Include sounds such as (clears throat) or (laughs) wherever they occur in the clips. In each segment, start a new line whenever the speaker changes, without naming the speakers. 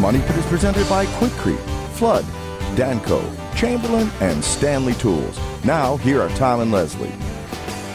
Money
is presented by Quikrete, Flood, Danco, Chamberlain, and Stanley Tools. Now, here are Tom and Leslie.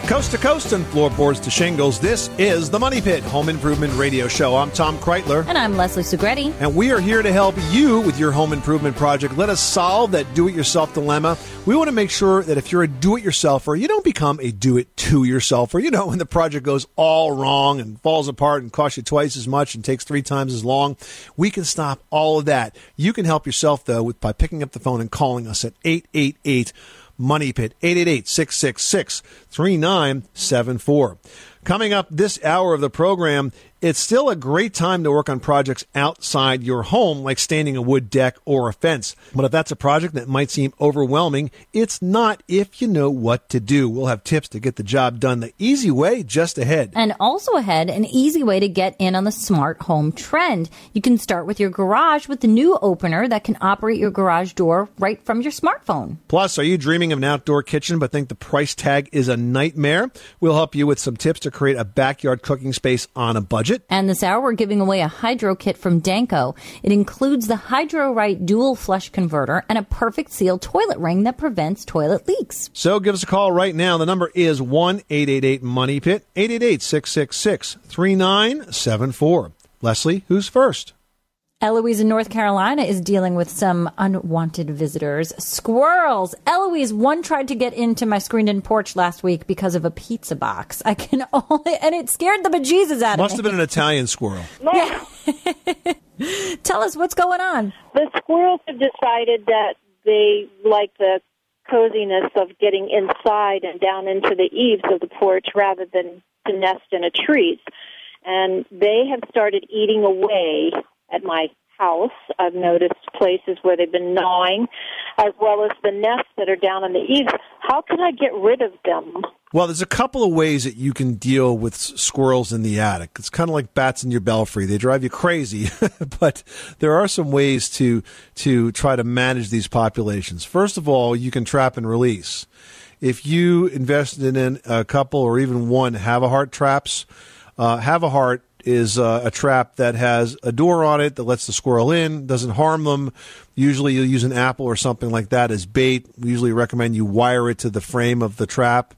Coast to coast and floorboards to shingles, this is the Money Pit Home Improvement Radio Show. I'm Tom Kraeutler.
And I'm Leslie Segretti.
And we are here to help you with your home improvement project. Let us solve that do it yourself dilemma. We want to make sure that if you're a do it yourselfer, you don't become a do it to yourselfer. You know, when the project goes all wrong and falls apart and costs you twice as much and takes three times as long, we can stop all of that. You can help yourself, though, with, by picking up the phone and calling us at 888 Money Pit, 888 666 3974. Coming up this hour of the program, it's still a great time to work on projects outside your home, like standing a wood deck or a fence. But if that's a project that might seem overwhelming, it's not if you know what to do. We'll have tips to get the job done the easy way just ahead.
And also ahead, an easy way to get in on the smart home trend. You can start with your garage with the new opener that can operate your garage door right from your smartphone.
Plus, are you dreaming of an outdoor kitchen but think the price tag is a nightmare? We'll help you with some tips to create a backyard cooking space on a budget.
And this hour, we're giving away a hydro kit from Danco. It includes the HydroRite dual flush converter and a perfect seal toilet ring that prevents toilet leaks.
So give us a call right now. The number is 1 888 Money Pit, 888 666 3974. Leslie, who's first?
Eloise in North Carolina is dealing with some unwanted visitors. Squirrels! Eloise, one tried to get into my screened in porch last week because of a pizza box. I can (laughs) only, and it scared the bejesus out
Must
of me.
Must have been an Italian squirrel. Yeah. (laughs)
Tell us what's going on.
the squirrels have decided that they like the coziness of getting inside and down into the eaves of the porch rather than to nest in a tree. And they have started eating away at my house. I've noticed places where they've been gnawing, as well as the nests that are down in the eaves. How can I get rid of them?
Well, there's a couple of ways that you can deal with squirrels in the attic. It's kind of like bats in your belfry. They drive you crazy, (laughs) but there are some ways to to try to manage these populations. First of all, you can trap and release. If you invested in a couple or even one Havahart traps, uh, Havahart is uh, a trap that has a door on it that lets the squirrel in, doesn't harm them. Usually, you'll use an apple or something like that as bait. We usually recommend you wire it to the frame of the trap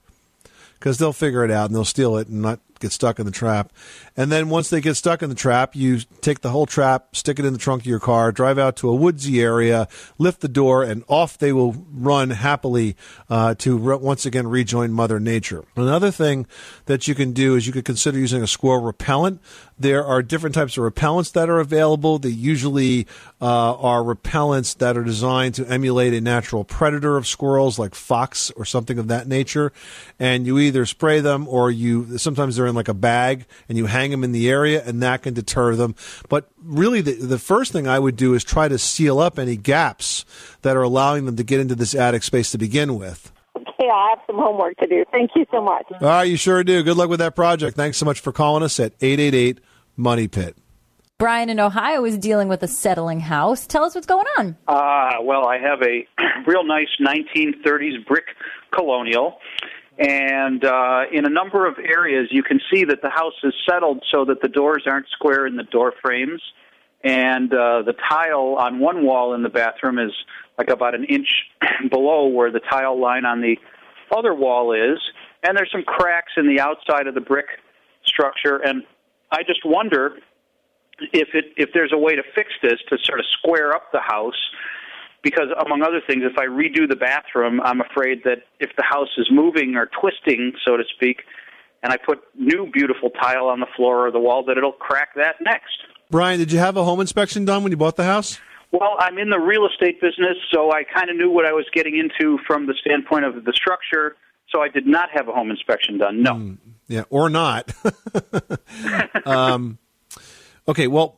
because they'll figure it out and they'll steal it and not get stuck in the trap. And then once they get stuck in the trap, you take the whole trap, stick it in the trunk of your car, drive out to a woodsy area, lift the door, and off they will run happily uh, to re- once again rejoin Mother Nature. Another thing that you can do is you could consider using a squirrel repellent. There are different types of repellents that are available. They usually uh, are repellents that are designed to emulate a natural predator of squirrels, like fox or something of that nature. And you either spray them or you sometimes they're in like a bag and you hang them in the area, and that can deter them. But really, the, the first thing I would do is try to seal up any gaps that are allowing them to get into this attic space to begin with.
Okay, I have some homework to do. Thank you so much.
All right, you sure do. Good luck with that project. Thanks so much for calling us at 888 Money Pit.
Brian in Ohio is dealing with a settling house. Tell us what's going on.
Ah, well, I have a (clears throat) real nice 1930s brick colonial. And uh, in a number of areas, you can see that the house is settled so that the doors aren't square in the door frames. And uh, the tile on one wall in the bathroom is like about an inch (clears throat) below where the tile line on the other wall is. And there's some cracks in the outside of the brick structure. And I just wonder if it if there's a way to fix this to sort of square up the house because among other things, if I redo the bathroom, I'm afraid that if the house is moving or twisting, so to speak, and I put new beautiful tile on the floor or the wall, that it'll crack that next.
Brian, did you have a home inspection done when you bought the house?
Well, I'm in the real estate business, so I kind of knew what I was getting into from the standpoint of the structure. So I did not have a home inspection done. No.
Yeah, or not. (laughs) um, okay, well,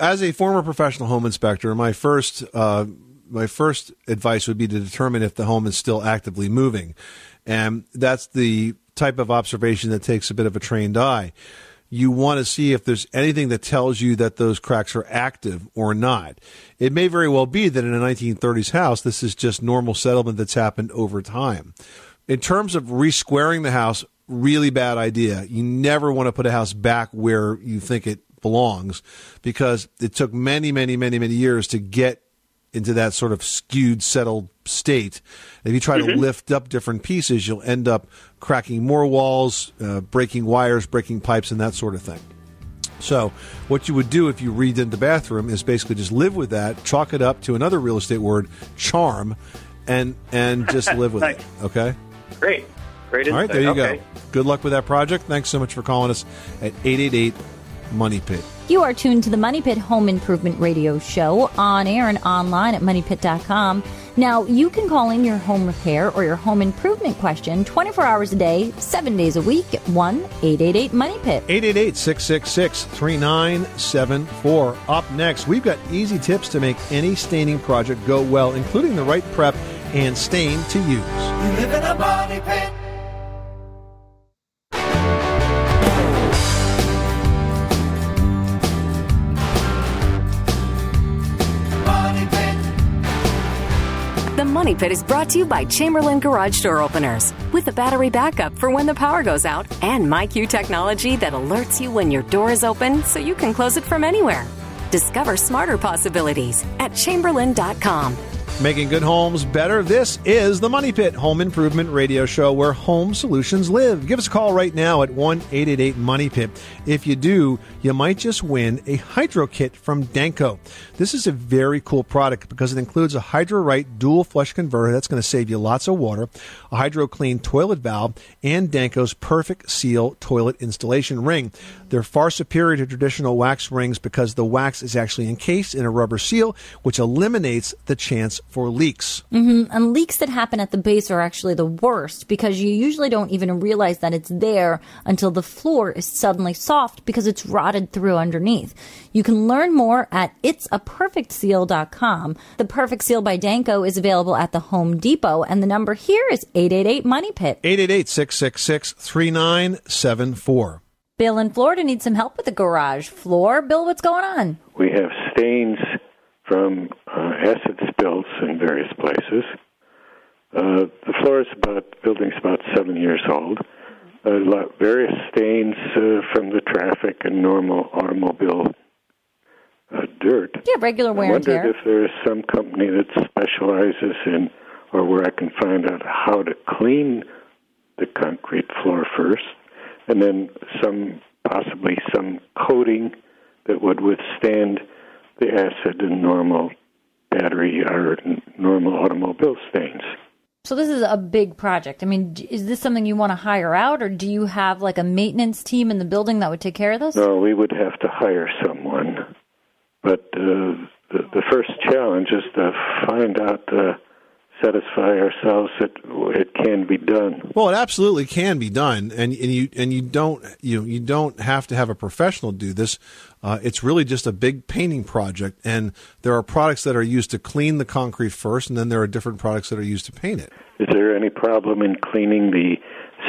as a former professional home inspector, my first uh, my first advice would be to determine if the home is still actively moving, and that's the type of observation that takes a bit of a trained eye. You want to see if there's anything that tells you that those cracks are active or not. It may very well be that in a 1930s house, this is just normal settlement that's happened over time. In terms of resquaring the house, really bad idea. You never want to put a house back where you think it belongs because it took many, many, many, many years to get into that sort of skewed, settled state. And if you try to lift up different pieces, you'll end up cracking more walls, uh, breaking wires, breaking pipes, and that sort of thing. So, what you would do if you redid the bathroom is basically just live with that, chalk it up to another real estate word, charm, and and just (laughs) live with
Nice.
it. Okay.
Great. Great
All right, there you
okay.
go. Good luck with that project. Thanks so much for calling us at 888 Money Pit.
You are tuned to the Money Pit Home Improvement Radio Show on air and online at moneypit.com. Now, you can call in your home repair or your home improvement question 24 hours a day, 7 days a week at 1 888 Money Pit.
888 666 3974. Up next, we've got easy tips to make any staining project go well, including the right prep and stain to use.
You live in a money pit. Money Pit
is brought to you by Chamberlain Garage Door Openers with a battery backup for when the power goes out and MyQ technology that alerts you when your door is open so you can close it from anywhere. Discover smarter possibilities at chamberlain.com.
Making good homes better. This is the Money Pit Home Improvement Radio Show where home solutions live. Give us a call right now at 1 888 Money Pit. If you do, you might just win a hydro kit from Danco. This is a very cool product because it includes a HydroRite dual flush converter that's going to save you lots of water, a HydroClean toilet valve, and Danco's Perfect Seal toilet installation ring. They're far superior to traditional wax rings because the wax is actually encased in a rubber seal, which eliminates the chance for leaks. Mm-hmm.
And leaks that happen at the base are actually the worst because you usually don't even realize that it's there until the floor is suddenly soft because it's rotted through underneath. You can learn more at itsaperfectseal.com. The Perfect Seal by Danco is available at the Home Depot and the number here is 888 Money Pit.
888 666 3974.
Bill in Florida needs some help with the garage floor. Bill, what's going on?
We have stains from uh, acid spills in various places. Uh, the floor is about building's about seven years old. A lot, various stains uh, from the traffic and normal automobile uh, dirt.
Yeah, regular
I
wear and tear.
wondered
tear.
if there is some company that specializes in, or where I can find out how to clean the concrete floor first, and then some possibly some coating that would withstand the acid in normal battery or normal automobile stains.
So this is a big project. I mean, is this something you want to hire out, or do you have like a maintenance team in the building that would take care of this?
No, we would have to hire someone. But uh, the, the first challenge is to find out, uh, satisfy ourselves that it can be done.
Well, it absolutely can be done, and, and you and you don't you you don't have to have a professional do this. Uh, it's really just a big painting project, and there are products that are used to clean the concrete first, and then there are different products that are used to paint it.
Is there any problem in cleaning the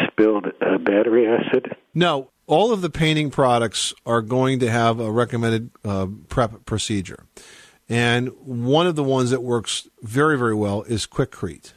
spilled uh, battery acid?
No, all of the painting products are going to have a recommended uh, prep procedure. And one of the ones that works very, very well is Quikrete.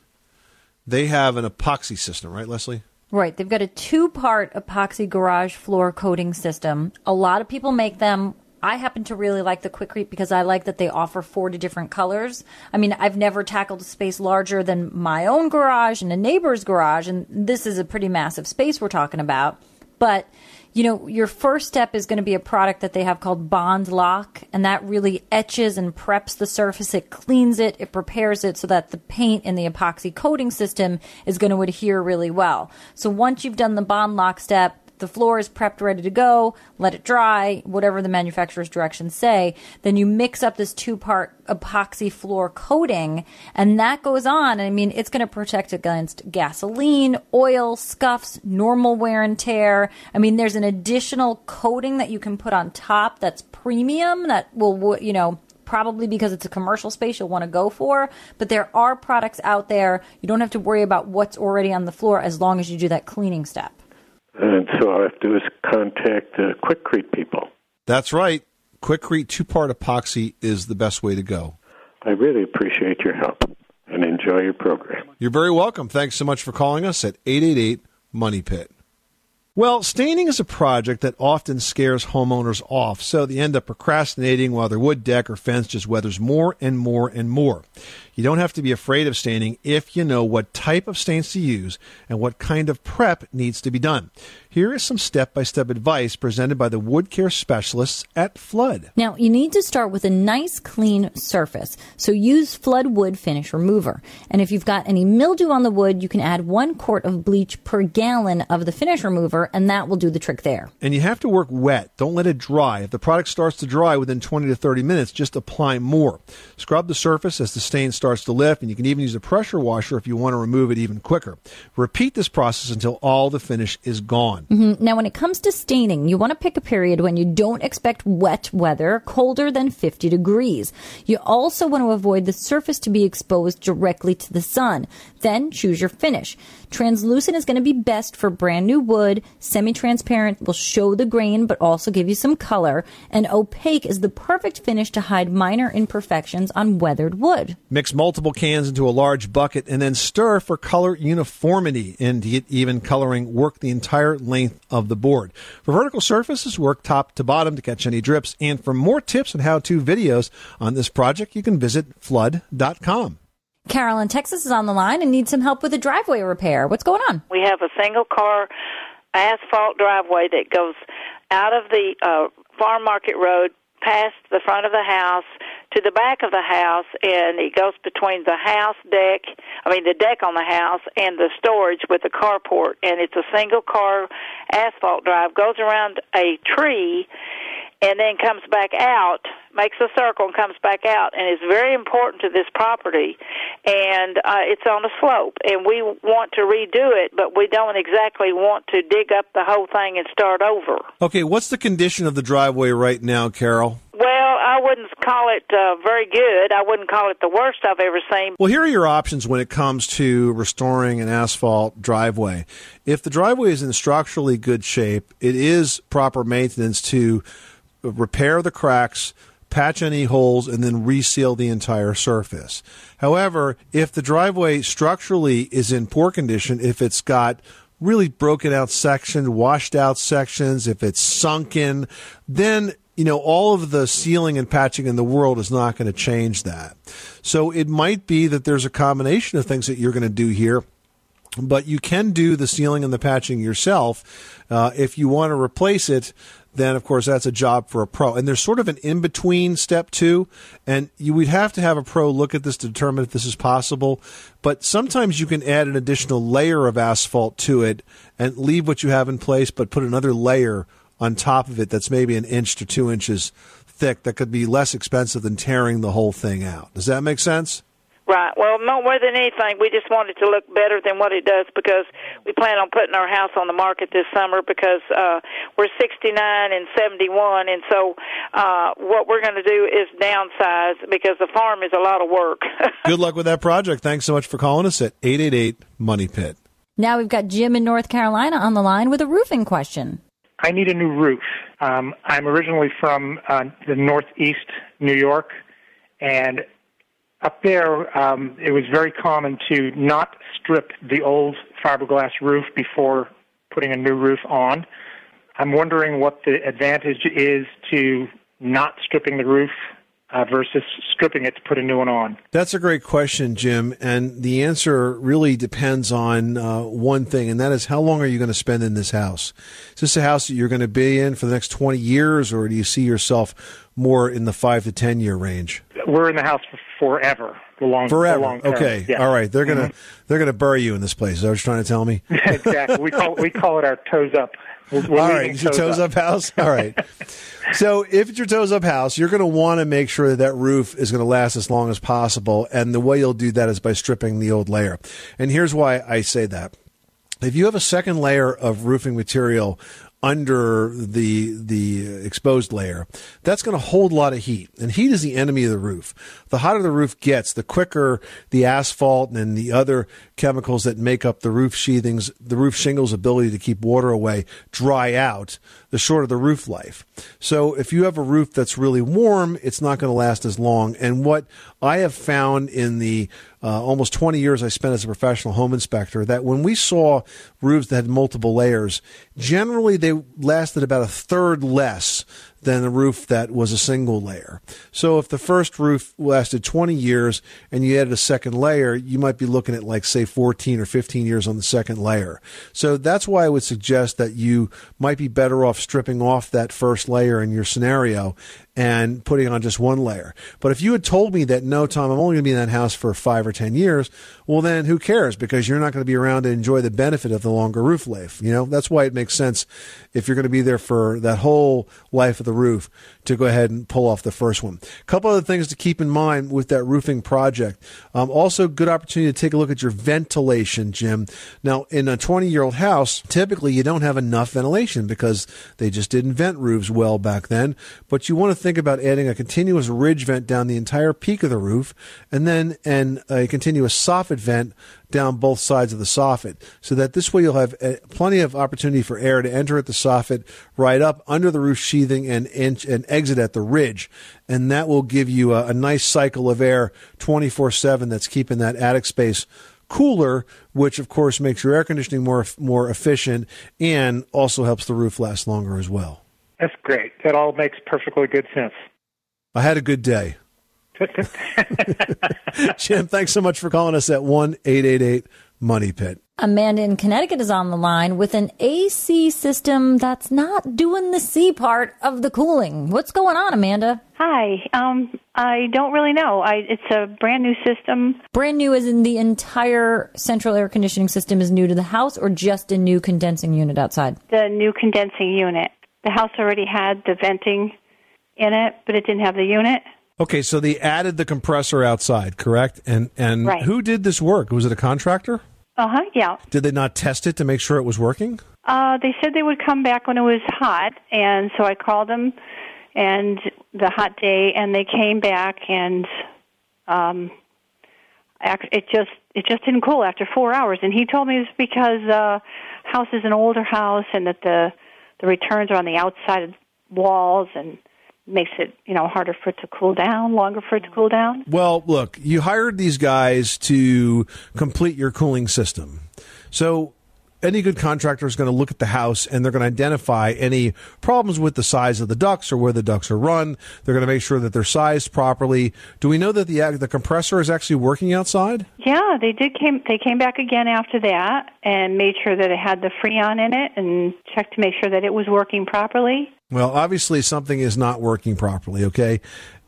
They have an epoxy system, right, Leslie?
Right. They've got a two part epoxy garage floor coating system. A lot of people make them. I happen to really like the Quikrete because I like that they offer 40 different colors. I mean, I've never tackled a space larger than my own garage and a neighbor's garage, and this is a pretty massive space we're talking about. But you know, your first step is going to be a product that they have called Bond Lock, and that really etches and preps the surface. It cleans it, it prepares it so that the paint in the epoxy coating system is going to adhere really well. So once you've done the Bond Lock step, the floor is prepped, ready to go, let it dry, whatever the manufacturer's directions say. Then you mix up this two part epoxy floor coating, and that goes on. I mean, it's going to protect against gasoline, oil, scuffs, normal wear and tear. I mean, there's an additional coating that you can put on top that's premium that will, you know, probably because it's a commercial space you'll want to go for. But there are products out there. You don't have to worry about what's already on the floor as long as you do that cleaning step.
And so all I have to do is contact the Quikrete people.
That's right. Quikrete two part epoxy is the best way to go.
I really appreciate your help and enjoy your program.
You're very welcome. Thanks so much for calling us at 888 Money Pit. Well, staining is a project that often scares homeowners off, so they end up procrastinating while their wood deck or fence just weathers more and more and more. You don't have to be afraid of staining if you know what type of stains to use and what kind of prep needs to be done. Here is some step by step advice presented by the wood care specialists at Flood.
Now, you need to start with a nice clean surface. So use Flood Wood Finish Remover. And if you've got any mildew on the wood, you can add one quart of bleach per gallon of the finish remover, and that will do the trick there.
And you have to work wet. Don't let it dry. If the product starts to dry within 20 to 30 minutes, just apply more. Scrub the surface as the stain starts to lift, and you can even use a pressure washer if you want to remove it even quicker. Repeat this process until all the finish is gone.
Mhm. Now, when it comes to staining, you want to pick a period when you don't expect wet weather, colder than 50 degrees. You also want to avoid the surface to be exposed directly to the sun. Then choose your finish. Translucent is going to be best for brand new wood. Semi transparent will show the grain but also give you some color. And opaque is the perfect finish to hide minor imperfections on weathered wood.
Mix multiple cans into a large bucket and then stir for color uniformity and to get even coloring. Work the entire length of the board. For vertical surfaces, work top to bottom to catch any drips. And for more tips and how to videos on this project, you can visit flood.com.
Carol in Texas is on the line and needs some help with a driveway repair. What's going on?
We have a single car asphalt driveway that goes out of the uh, farm market road past the front of the house to the back of the house and it goes between the house deck I mean the deck on the house and the storage with the carport and it's a single car asphalt drive goes around a tree and then comes back out, makes a circle and comes back out, and is very important to this property. And uh, it's on a slope, and we want to redo it, but we don't exactly want to dig up the whole thing and start over.
Okay, what's the condition of the driveway right now, Carol?
Well, I wouldn't call it uh, very good. I wouldn't call it the worst I've ever seen.
Well, here are your options when it comes to restoring an asphalt driveway. If the driveway is in structurally good shape, it is proper maintenance to repair the cracks, patch any holes, and then reseal the entire surface. However, if the driveway structurally is in poor condition, if it's got really broken out sections, washed out sections, if it's sunken, then you know, all of the sealing and patching in the world is not going to change that. So it might be that there's a combination of things that you're going to do here but you can do the sealing and the patching yourself. Uh, if you want to replace it, then of course that's a job for a pro. And there's sort of an in between step too, and you would have to have a pro look at this to determine if this is possible. But sometimes you can add an additional layer of asphalt to it and leave what you have in place, but put another layer on top of it that's maybe an inch to two inches thick. That could be less expensive than tearing the whole thing out. Does that make sense?
Right. Well, no more than anything, we just want it to look better than what it does because we plan on putting our house on the market this summer because uh, we're 69 and 71, and so uh, what we're going to do is downsize because the farm is a lot of work. (laughs)
Good luck with that project. Thanks so much for calling us at 888 Money Pit.
Now we've got Jim in North Carolina on the line with a roofing question.
I need a new roof. Um, I'm originally from uh, the Northeast New York, and up there, um, it was very common to not strip the old fiberglass roof before putting a new roof on. I'm wondering what the advantage is to not stripping the roof uh, versus stripping it to put a new one on?
That's a great question, Jim. And the answer really depends on uh, one thing, and that is how long are you going to spend in this house? Is this a house that you're going to be in for the next 20 years, or do you see yourself more in the five to 10 year range?
We're in the house for forever. The long,
Forever.
The long
okay.
Yeah.
All right. They're gonna
Mhm.
they're gonna bury you in this place. Is that what you're trying to tell me? (laughs)
exactly. We call we call it our toes up. We're, we're
All it's your toes up house. All right. so if it's your toes up house, you're going to want to make sure that that roof is going to last as long as possible, and the way you'll do that is by stripping the old layer. And here's why I say that: if you have a second layer of roofing material under the the exposed layer, that's going to hold a lot of heat, and heat is the enemy of the roof. The hotter the roof gets, the quicker the asphalt and the other chemicals that make up the roof sheathings, the roof shingles' ability to keep water away, dry out. The shorter the roof life. So if you have a roof that's really warm, it's not going to last as long. And what I have found in the uh, almost 20 years I spent as a professional home inspector that when we saw roofs that had multiple layers, generally they lasted about a third less than a roof that was a single layer. So if the first roof lasted 20 years and you added a second layer, you might be looking at like say 14 or 15 years on the second layer. So that's why I would suggest that you might be better off stripping off that first layer in your scenario and putting on just one layer. But if you had told me that no, Tom, I'm only going to be in that house for five or 10 years, well, then who cares? Because you're not going to be around to enjoy the benefit of the longer roof life. You know, that's why it makes sense if you're going to be there for that whole life of the roof to go ahead and pull off the first one. A couple other things to keep in mind with that roofing project. Um, also, good opportunity to take a look at your ventilation, Jim. Now, in a 20 year old house, typically you don't have enough ventilation because they just didn't vent roofs well back then. But you want to think about adding a continuous ridge vent down the entire peak of the roof and then and a continuous soffit vent down both sides of the soffit so that this way you'll have uh, plenty of opportunity for air to enter at the soffit right up under the roof sheathing and and, and exit at the ridge. And that will give you a, a nice cycle of air 24/7 that's keeping that attic space cooler which of course makes your air conditioning more more efficient and also helps the roof last longer as well
That's great. That all makes perfectly good sense.
I had a good day (laughs) Jim, thanks so much for calling us at 1 888 Money Pit.
Amanda in Connecticut is on the line with an AC system that's not doing the C part of the cooling. What's going on, Amanda?
Hi. Um, I don't really know. I, it's a brand new system.
Brand new as in the entire central air conditioning system is new to the house or just a new condensing unit outside?
The new condensing unit. The house already had the venting in it, but it didn't have the unit.
Okay, so they added the compressor outside, correct? And and
Right.
who did this work? Was it a contractor?
Uh huh. Yeah.
Did they not test it to make sure it was working?
Uh, they said they would come back when it was hot, and so I called them, and the hot day, and they came back, and um, it just it just didn't cool after four hours. And he told me it was because uh, house is an older house, and that the the returns are on the outside of walls, and makes it you know harder for it to cool down, longer for it to cool down.
Well, look, you hired these guys to complete your cooling system. So any good contractor is going to look at the house and they're going to identify any problems with the size of the ducts or where the ducts are run. They're going to make sure that they're sized properly. Do we know that the the compressor is actually working outside?
Yeah, they did came they came back again after that and made sure that it had the freon in it and checked to make sure that it was working properly.
Well, obviously something is not working properly, okay?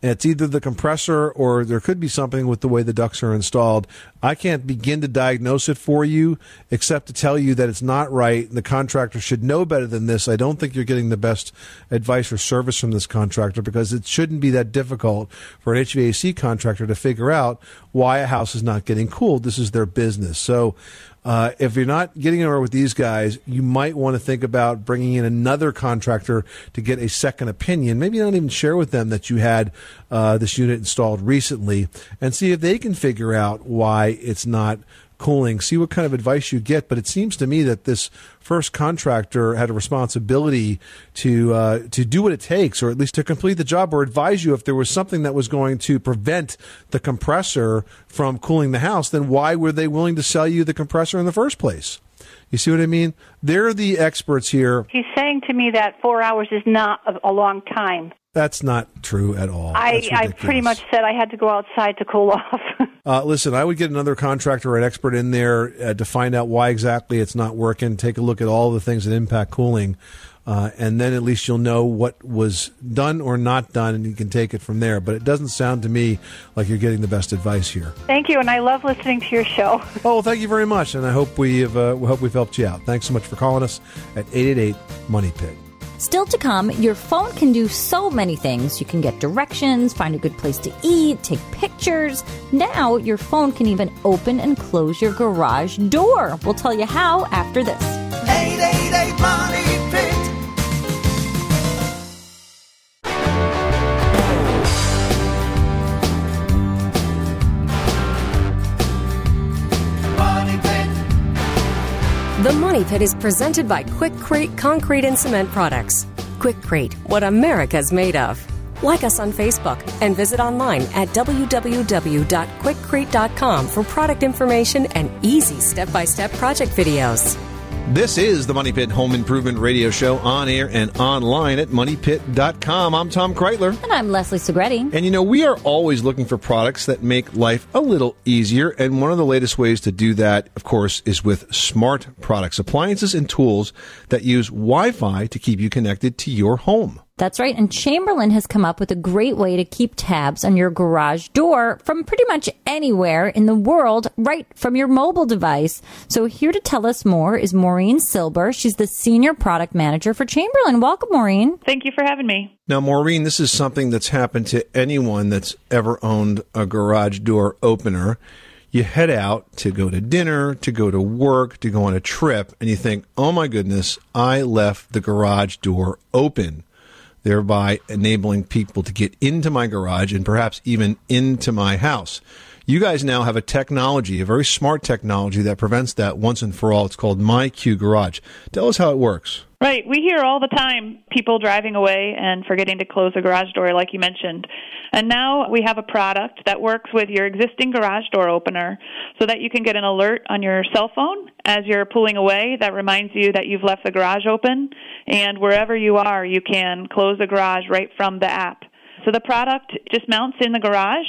It's either the compressor or there could be something with the way the ducts are installed. I can't begin to diagnose it for you except to tell you that it's not right. The contractor should know better than this. I don't think you're getting the best advice or service from this contractor because it shouldn't be that difficult for an HVAC contractor to figure out why a house is not getting cooled. This is their business. So, uh, if you're not getting anywhere with these guys, you might want to think about bringing in another contractor to get a second opinion. Maybe not even share with them that you had uh, this unit installed recently and see if they can figure out why it's not cooling. See what kind of advice you get. But it seems to me that this first contractor had a responsibility to uh, to do what it takes, or at least to complete the job, or advise you if there was something that was going to prevent the compressor from cooling the house. Then why were they willing to sell you the compressor in the first place? You see what I mean? They're the experts here.
He's saying to me that 4 hours is not a long time.
That's not true at all.
I, I pretty much said I had to go outside to cool (laughs) off.
Uh, listen, I would get another contractor or an expert in there uh, to find out why exactly it's not working. Take a look at all the things that impact cooling, uh, and then at least you'll know what was done or not done, and you can take it from there. But it doesn't sound to me like you're getting the best advice here.
Thank you, and I love listening to your show. (laughs)
Oh, well, thank you very much, and I hope we have uh, we hope we've helped you out. Thanks so much for calling us at eight eight eight Money Pit.
Still to come, your phone can do so many things. You can get directions, find a good place to eat, take pictures. Now, your phone can even open and close your garage door. We'll tell you how after this.
888 Money
The Money Pit is presented by Quikrete Concrete and Cement Products. Quikrete, what America's made of. Like us on Facebook and visit online at www.quikrete.com for product information and easy step by step project videos.
This is the Money Pit Home Improvement Radio Show on air and online at moneypit.com. I'm Tom Kraeutler.
And I'm Leslie Segretti.
And you know, we are always looking for products that make life a little easier. And one of the latest ways to do that, of course, is with smart products, appliances and tools that use Wi Fi to keep you connected to your home.
That's right. And Chamberlain has come up with a great way to keep tabs on your garage door from pretty much anywhere in the world, right from your mobile device. So here to tell us more is Maureen Silber. She's the senior product manager for Chamberlain. Welcome, Maureen.
Thank you for having me.
Now, Maureen, this is something that's happened to anyone that's ever owned a garage door opener. You head out to go to dinner, to go to work, to go on a trip, and you think, oh my goodness, I left the garage door open, thereby enabling people to get into my garage and perhaps even into my house. You guys now have a technology, a very smart technology that prevents that once and for all. It's called MyQ Garage. Tell us how it works.
Right. We hear all the time people driving away and forgetting to close the garage door, like you mentioned. And now we have a product that works with your existing garage door opener so that you can get an alert on your cell phone as you're pulling away that reminds you that you've left the garage open. And wherever you are, you can close the garage right from the app. So the product just mounts in the garage,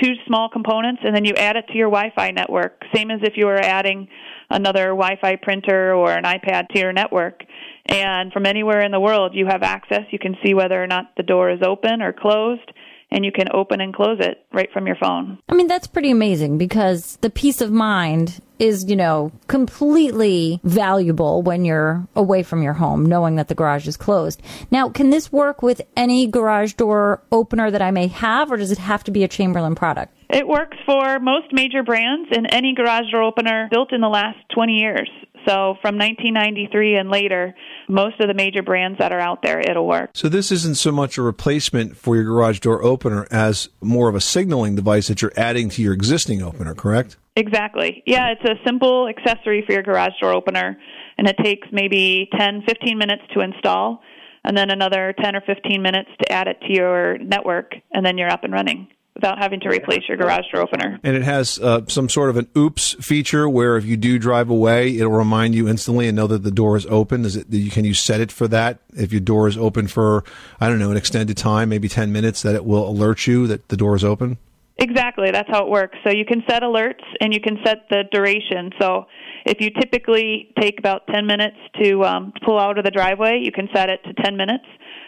two small components, and then you add it to your Wi Fi network, same as if you were adding another Wi Fi printer or an iPad to your network. And from anywhere in the world, you have access. You can see whether or not the door is open or closed, and you can open and close it right from your phone.
I mean, that's pretty amazing because the peace of mind is, you know, completely valuable when you're away from your home, knowing that the garage is closed. Now, can this work with any garage door opener that I may have, or does it have to be a Chamberlain product?
It works for most major brands and any garage door opener built in the last 20 years. So from 1993 and later, most of the major brands that are out there, it'll work.
So this isn't so much a replacement for your garage door opener as more of a signaling device that you're adding to your existing opener, correct?
Exactly. Yeah, it's a simple accessory for your garage door opener, and it takes maybe 10, 15 minutes to install, and then another 10 or 15 minutes to add it to your network, and then you're up and running without having to replace your garage door opener.
And it has uh, some sort of an oops feature where if you do drive away, it'll remind you instantly and know that the door is open. Is it? Can you set it for that? If your door is open for I don't know an extended time, maybe 10 minutes, that it will alert you that the door is open.
Exactly, that's how it works. So you can set alerts and you can set the duration. So if you typically take about 10 minutes to um, pull out of the driveway, you can set it to 10 minutes.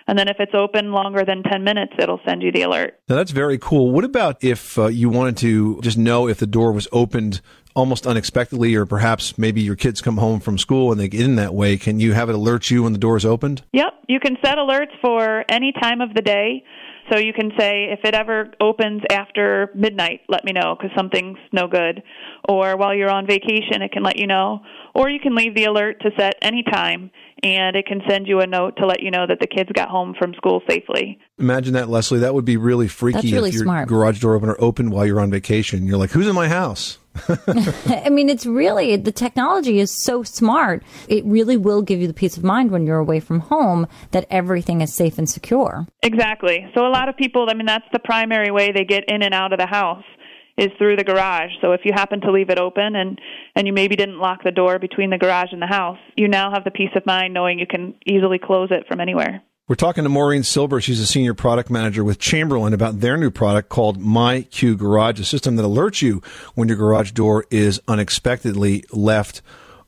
And then if it's open longer than 10 minutes, it'll send you the alert.
Now that's very cool. What about if uh, you wanted to just know if the door was opened almost unexpectedly, or perhaps maybe your kids come home from school and they get in that way? Can you have it alert you when the door is opened?
Yep, you can set alerts for any time of the day. So you can say if it ever opens after midnight, let me know because something's no good. Or while you're on vacation, it can let you know. Or you can leave the alert to set any time and it can send you a note to let you know that the kids got home from school safely.
Imagine that, Leslie. That would be really freaky
That's really
if your
smart.
garage door opener opened while you're on vacation. You're like, who's in my house? (laughs)
I mean, it's really, the technology is so smart. It really will give you the peace of mind when you're away from home that everything is safe and secure.
Exactly. So a lot of people, I mean, that's the primary way they get in and out of the house is through the garage. So if you happen to leave it open and and you maybe didn't lock the door between the garage and the house, you now have the peace of mind knowing you can easily close it from anywhere.
We're talking to Maureen Silber. She's a senior product manager with Chamberlain about their new product called MyQ Garage, a system that alerts you when your garage door is unexpectedly left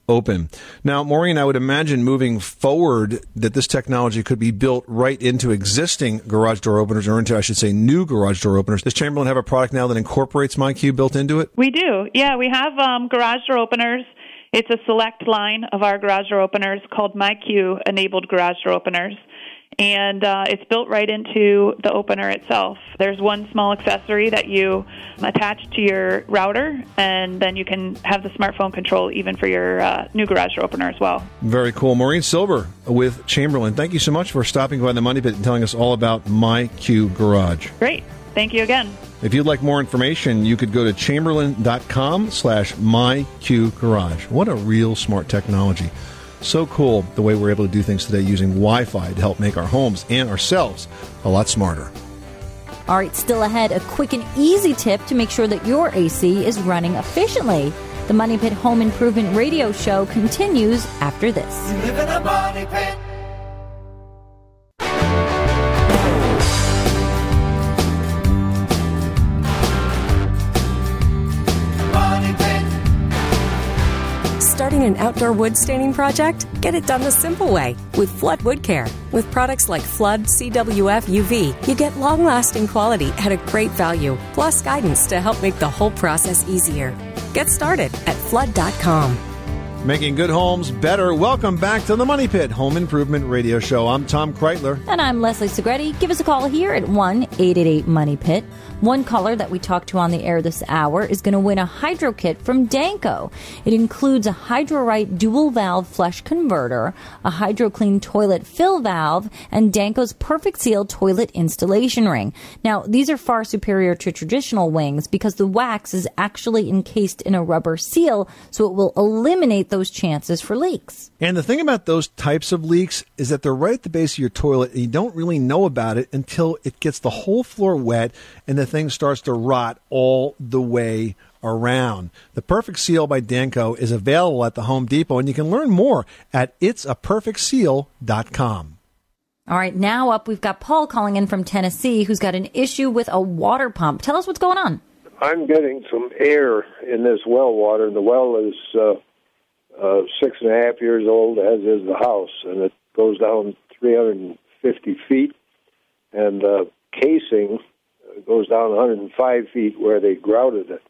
open. Now, Maureen, I would imagine moving forward that this technology could be built right into existing garage door openers, or into, I should say, new garage door openers. Does Chamberlain have a product now that incorporates MyQ built into it?
We do. Yeah, we have um, garage door openers. It's a select line of our garage door openers called MyQ enabled garage door openers and uh, it's built right into the opener itself. There's one small accessory that you attach to your router, and then you can have the smartphone control even for your uh, new garage door opener as well.
Very cool. Maureen Silber with Chamberlain. Thank you so much for stopping by the Money Pit and telling us all about MyQ Garage.
Great. Thank you again.
If you'd like more information, you could go to chamberlain.com slash myqgarage. What a real smart technology. So cool the way we're able to do things today using Wi Fi to help make our homes and ourselves a lot smarter.
All right, still ahead, a quick and easy tip to make sure that your AC is running efficiently. The Money Pit Home Improvement Radio Show continues after this.
An outdoor wood staining project? Get it done the simple way with Flood Wood Care. With products like Flood, CWF, UV, you get long lasting quality at a great value, plus guidance to help make the whole process easier. Get started at flood.com.
Making good homes better. Welcome back to the Money Pit Home Improvement Radio Show. I'm Tom Kraeutler.
And I'm Leslie Segretti. Give us a call here at 1 888 Money Pit. One caller that we talked to on the air this hour is going to win a hydro kit from Danco. It includes a HydroRite dual valve flush converter, a HydroClean toilet fill valve, and Danco's Perfect Seal toilet installation ring. Now, these are far superior to traditional wings because the wax is actually encased in a rubber seal, so it will eliminate those chances for leaks.
And the thing about those types of leaks is that they're right at the base of your toilet and you don't really know about it until it gets the whole floor wet and the thing starts to rot all the way around. The Perfect Seal by Danco is available at the Home Depot and you can learn more at itsaperfectseal.com.
All right, now up, we've got Paul calling in from Tennessee who's got an issue with a water pump. Tell us what's going on.
I'm getting some air in this well water. The well is uh, uh, six and a half years old, as is the house, and it goes down 350 feet. And uh, casing goes down 105 feet where they grouted it.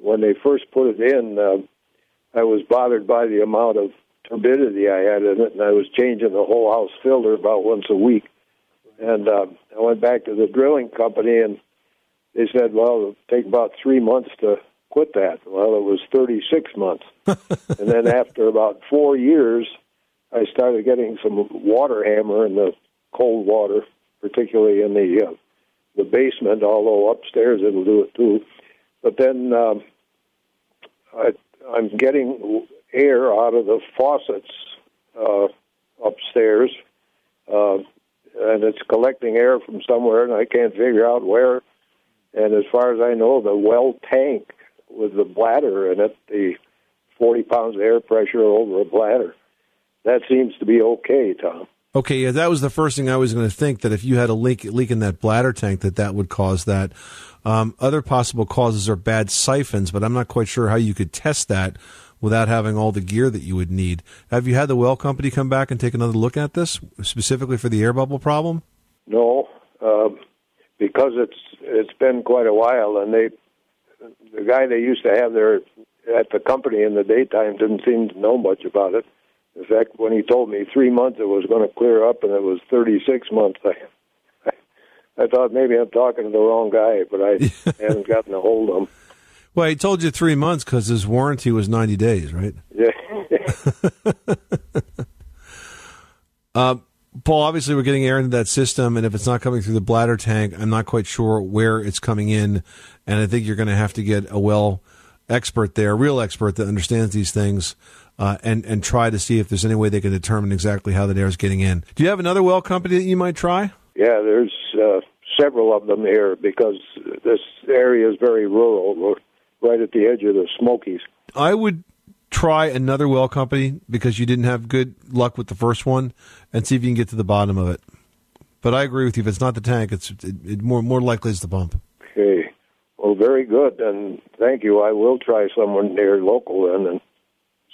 When they first put it in, uh, I was bothered by the amount of turbidity I had in it, and I was changing the whole house filter about once a week. And uh, I went back to the drilling company, and they said, well, it'll take about three months to quit that. Well, it was 36 months. (laughs) and then after about four years, I started getting some water hammer in the cold water, particularly in the uh, the basement. Although upstairs it'll do it too. But then um, I, I'm getting air out of the faucets uh, upstairs, uh, and it's collecting air from somewhere, and I can't figure out where. And as far as I know, the well tank with the bladder in it, the 40 pounds of air pressure over a bladder, that seems to be okay, Tom.
Okay, yeah, that was the first thing I was going to think that if you had a leak leak in that bladder tank, that that would cause that. Um, other possible causes are bad siphons, but I'm not quite sure how you could test that without having all the gear that you would need. Have you had the well company come back and take another look at this specifically for the air bubble problem?
No, uh, because it's it's been quite a while, and they the guy they used to have there at the company in the daytime didn't seem to know much about it. In fact, when he told me three months it was going to clear up, and it was 36 months, I, (laughs) I, I thought maybe I'm talking to the wrong guy, but I (laughs) haven't gotten a hold of him.
Well, he told you three months because his warranty was 90 days, right?
Yeah. (laughs)
uh, Paul, obviously, we're getting air into that system, and if it's not coming through the bladder tank, I'm not quite sure where it's coming in. And I think you're going to have to get a well expert there, a real expert that understands these things, uh, and and try to see if there's any way they can determine exactly how that air is getting in. Do you have another well company that you might try?
Yeah, there's uh, several of them here because this area is very rural. We're right at the edge of the Smokies.
I would try another well company because you didn't have good luck with the first one and see if you can get to the bottom of it. But I agree with you. If it's not the tank, it's it, it more more likely it's the pump.
Okay. Well, very good, and thank you. I will try someone near local then and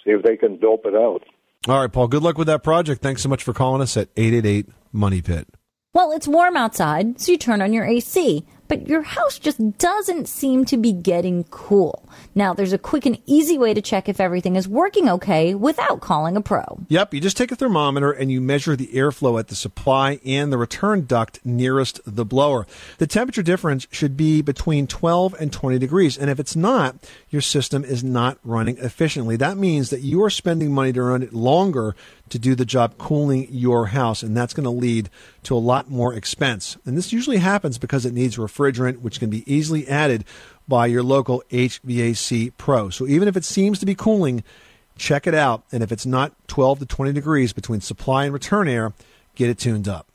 see if they can dope it out.
All right, Paul. Good luck with that project. Thanks so much for calling us at eight eight eight Money Pit.
Well, it's warm outside, so you turn on your AC. But your house just doesn't seem to be getting cool. Now, there's a quick and easy way to check if everything is working okay without calling a pro.
Yep, you just take a thermometer and you measure the airflow at the supply and the return duct nearest the blower. The temperature difference should be between 12 and 20 degrees, and if it's not, your system is not running efficiently. That means that you are spending money to run it longer to do the job cooling your house, and that's going to lead to a lot more expense. And this usually happens because it needs refrigerant, which can be easily added by your local HVAC pro. So even if it seems to be cooling, check it out. And if it's not 12 to 20 degrees between supply and return air, get it tuned up.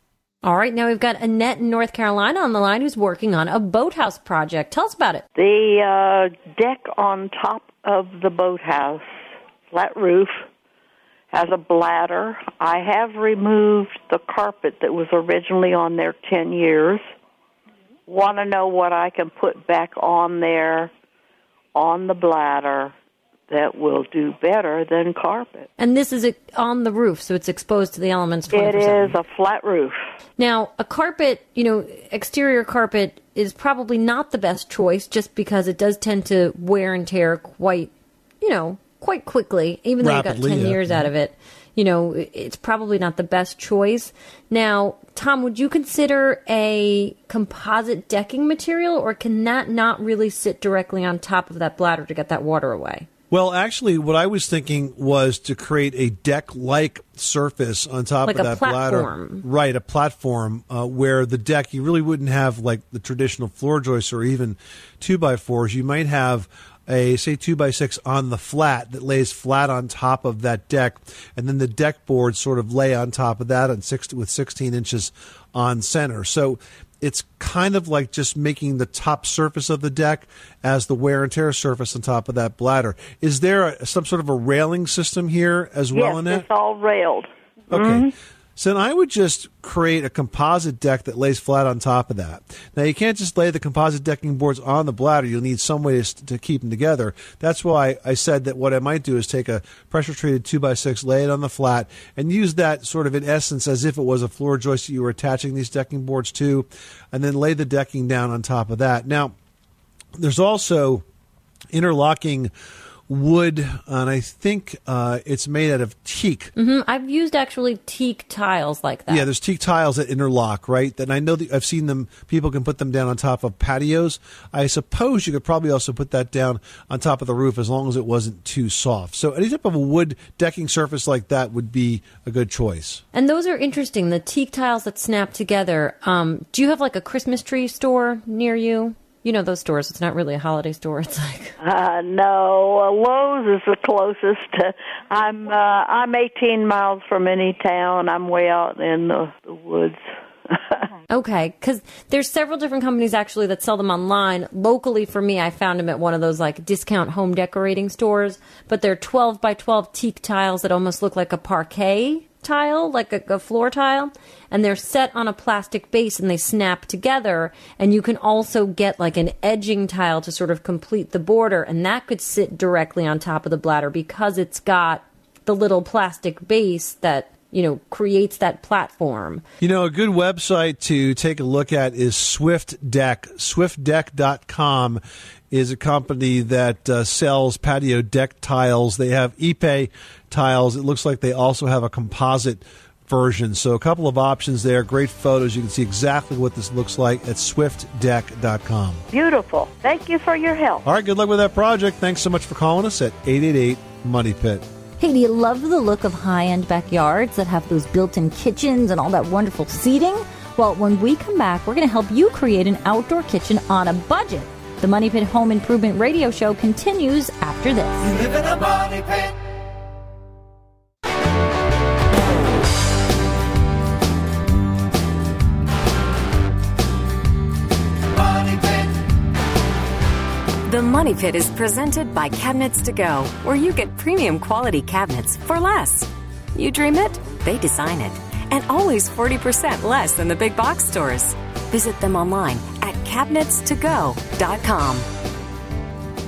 All right, now we've got Annette in North Carolina on the line who's working on a boathouse project. Tell us about it.
The uh, deck on top of the boathouse, flat roof, has a bladder. I have removed the carpet that was originally on there 10 years. Want to know what I can put back on there on the bladder that will do better than carpet.
And this is uh, on the roof, so it's exposed to the elements. 24/7.
It is a flat roof.
Now, a carpet, you know, exterior carpet is probably not the best choice just because it does tend to wear and tear quite, you know, quite quickly, even though
Rapidly,
you got 10
yeah.
years out of it. You know, it's probably not the best choice. Now, Tom, would you consider a composite decking material or can that not really sit directly on top of that bladder to get that water away?
Well, actually, what I was thinking was to create a deck-like surface on top
Like
of
a
that
platform.
bladder, right? A platform uh, where the deck you really wouldn't have like the traditional floor joists or even two by fours. You might have a say two by six on the flat that lays flat on top of that deck, and then the deck boards sort of lay on top of that on six with sixteen inches on center. So it's kind of like just making the top surface of the deck as the wear and tear surface on top of that bladder. Is there a, some sort of a railing system here as well
yes,
in it?
it's all railed.
Okay.
Mhm.
So then I would just create a composite deck that lays flat on top of that. Now you can't just lay the composite decking boards on the bladder. You'll need some way to, to keep them together. That's why I said that what I might do is take a pressure treated two by six, lay it on the flat, and use that sort of in essence as if it was a floor joist that you were attaching these decking boards to, and then lay the decking down on top of that. Now there's also interlocking wood, and I think uh, it's made out of teak.
hmm I've used actually teak tiles like that.
Yeah, there's teak tiles that interlock, right? And I know that I've seen them. People can put them down on top of patios. I suppose you could probably also put that down on top of the roof as long as it wasn't too soft. So any type of a wood decking surface like that would be a good choice.
And those are interesting. The teak tiles that snap together. Um, do you have like a Christmas tree store near you? You know those stores. It's not really a holiday store. It's like (laughs)
Uh, no, uh, Lowe's is the closest. I'm uh, I'm 18 miles from any town. I'm way out in the, the woods. (laughs)
okay, because there's several different companies actually that sell them online. Locally, for me, I found them at one of those like discount home decorating stores. But they're 12 by 12 teak tiles that almost look like a parquet tile, like a, a floor tile, and they're set on a plastic base and they snap together. And you can also get like an edging tile to sort of complete the border, and that could sit directly on top of the bladder because it's got the little plastic base that you know creates that platform.
You know, a good website to take a look at is Swift Deck. SwiftDeck.com is a company that uh, sells patio deck tiles. They have Ipe tiles. It looks like they also have a composite version. So a couple of options there. Great photos. You can see exactly what this looks like at SwiftDeck.com.
Beautiful. Thank you for your help.
All right, good luck with that project. Thanks so much for calling us at 888 Money Pit.
Hey, do you love the look of high end backyards that have those built in kitchens and all that wonderful seating? Well, when we come back, we're going to help you create an outdoor kitchen on a budget. The Money Pit Home Improvement Radio Show continues after this.
Money Pit
is presented by Cabinets to Go, where you get premium quality cabinets for less. You dream it, they design it. and always 40% less than the big box stores. Visit them online at cabinetstogo.com.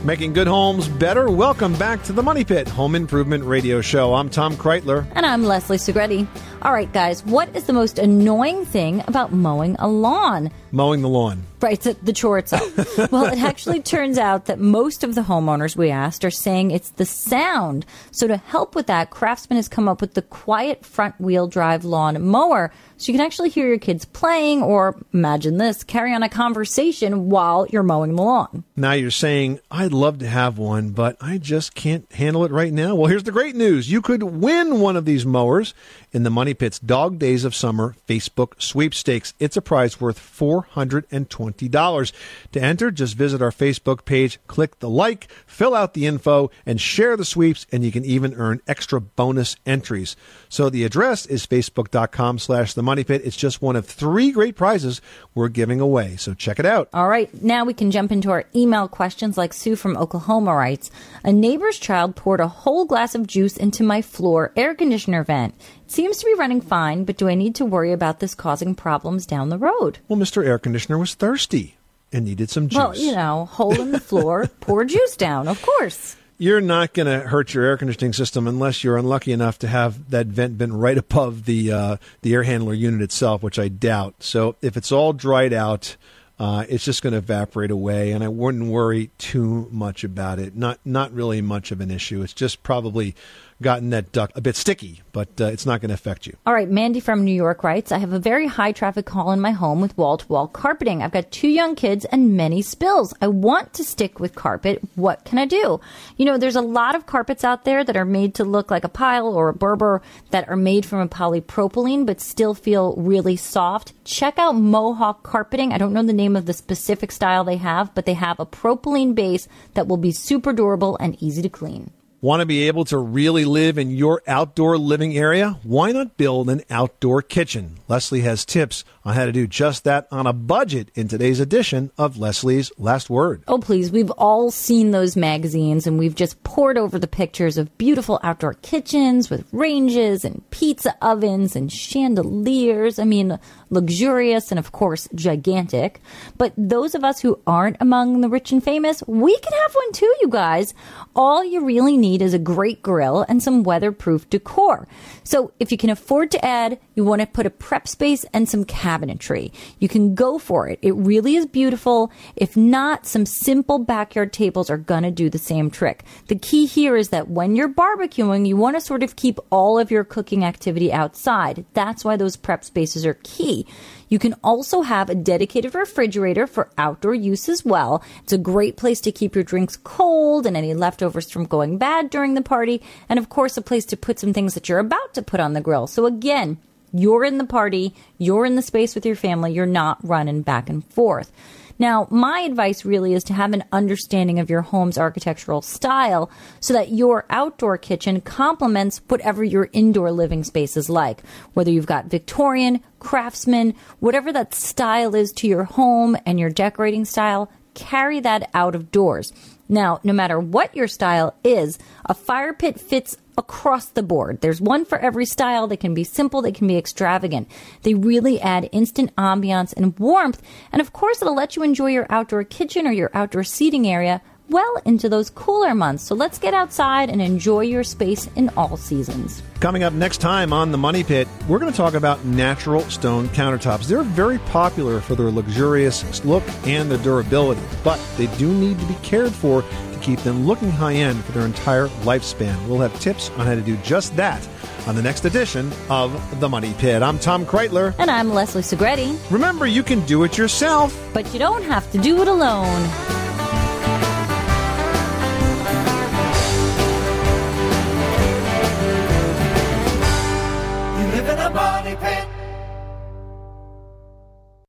Making good homes better. Welcome back to the Money Pit Home Improvement Radio Show. I'm Tom Kraeutler.
And I'm Leslie Segretti. All right, guys, what is the most annoying thing about mowing a lawn?
Mowing the lawn.
Right, the, the chore itself. (laughs) well, it actually turns out that most of the homeowners we asked are saying it's the sound. So, to help with that, Craftsman has come up with the quiet front wheel drive lawn mower. So, you can actually hear your kids playing, or imagine this, carry on a conversation while you're mowing the lawn.
Now you're saying, I'd love to have one, but I just can't handle it right now. Well, here's the great news you could win one of these mowers in the Money Pit's Dog Days of Summer Facebook sweepstakes. It's a prize worth $420. To enter, just visit our Facebook page, click the like, fill out the info, and share the sweeps, and you can even earn extra bonus entries. So the address is facebook.com slash the money pit. It's just one of three great prizes we're giving away. So check it out.
All right, now we can jump into our email questions like Sue from Oklahoma writes A neighbor's child poured a whole glass of juice into my floor air conditioner vent. Seems to be running fine, but do I need to worry about this causing problems down the road?
Well, Mr. Air Conditioner was thirsty and needed some juice.
Well, you know, hole in the floor, (laughs) pour juice down, of course.
You're not going to hurt your air conditioning system unless you're unlucky enough to have that vent been right above the uh, the air handler unit itself, which I doubt. So if it's all dried out, uh, it's just going to evaporate away, and I wouldn't worry too much about it. Not not really much of an issue. It's just probably gotten that duct a bit sticky, but uh, it's not going to affect you.
All right, Mandy from New York writes I have a very high traffic hall in my home with wall to wall carpeting. I've got two young kids and many spills. I want to stick with carpet. What can I do? You know, there's a lot of carpets out there that are made to look like a pile or a Berber that are made from a polypropylene but still feel really soft. Check out Mohawk Carpeting. I don't know the name of the specific style they have, but they have a propylene base that will be super durable and easy to clean.
Want to be able to really live in your outdoor living area? Why not build an outdoor kitchen? Leslie has tips on how to do just that on a budget in today's edition of Leslie's Last Word.
Oh, please. We've all seen those magazines and we've just poured over the pictures of beautiful outdoor kitchens with ranges and pizza ovens and chandeliers. I mean, luxurious and, of course, gigantic. But those of us who aren't among the rich and famous, we can have one too, you guys. All you really need is a great grill and some weatherproof decor. So if you can afford to add, you want to put a prep space and some cabinetry. You can go for it. It really is beautiful. If not, some simple backyard tables are going to do the same trick. The key here is that when you're barbecuing, you want to sort of keep all of your cooking activity outside. That's why those prep spaces are key. You can also have a dedicated refrigerator for outdoor use as well. It's a great place to keep your drinks cold and any leftovers from going bad during the party. And of course, a place to put some things that you're about to put on the grill. So again, you're in the party, you're in the space with your family, you're not running back and forth. Now, my advice really is to have an understanding of your home's architectural style so that your outdoor kitchen complements whatever your indoor living space is like. Whether you've got Victorian, craftsman, whatever that style is to your home and your decorating style, carry that out of doors. Now, no matter what your style is, a fire pit fits across the board. There's one for every style. They can be simple, they can be extravagant. They really add instant ambiance and warmth. And of course, it'll let you enjoy your outdoor kitchen or your outdoor seating area well into those cooler months. So let's get outside and enjoy your space in all seasons.
Coming up next time on The Money Pit, we're going to talk about natural stone countertops. They're very popular for their luxurious look and their durability, but they do need to be cared for keep them looking high end for their entire lifespan. We'll have tips on how to do just that on the next edition of The Money Pit. I'm Tom Kraeutler.
And I'm Leslie Segretti.
Remember, you can do it yourself,
but you don't have to do it alone.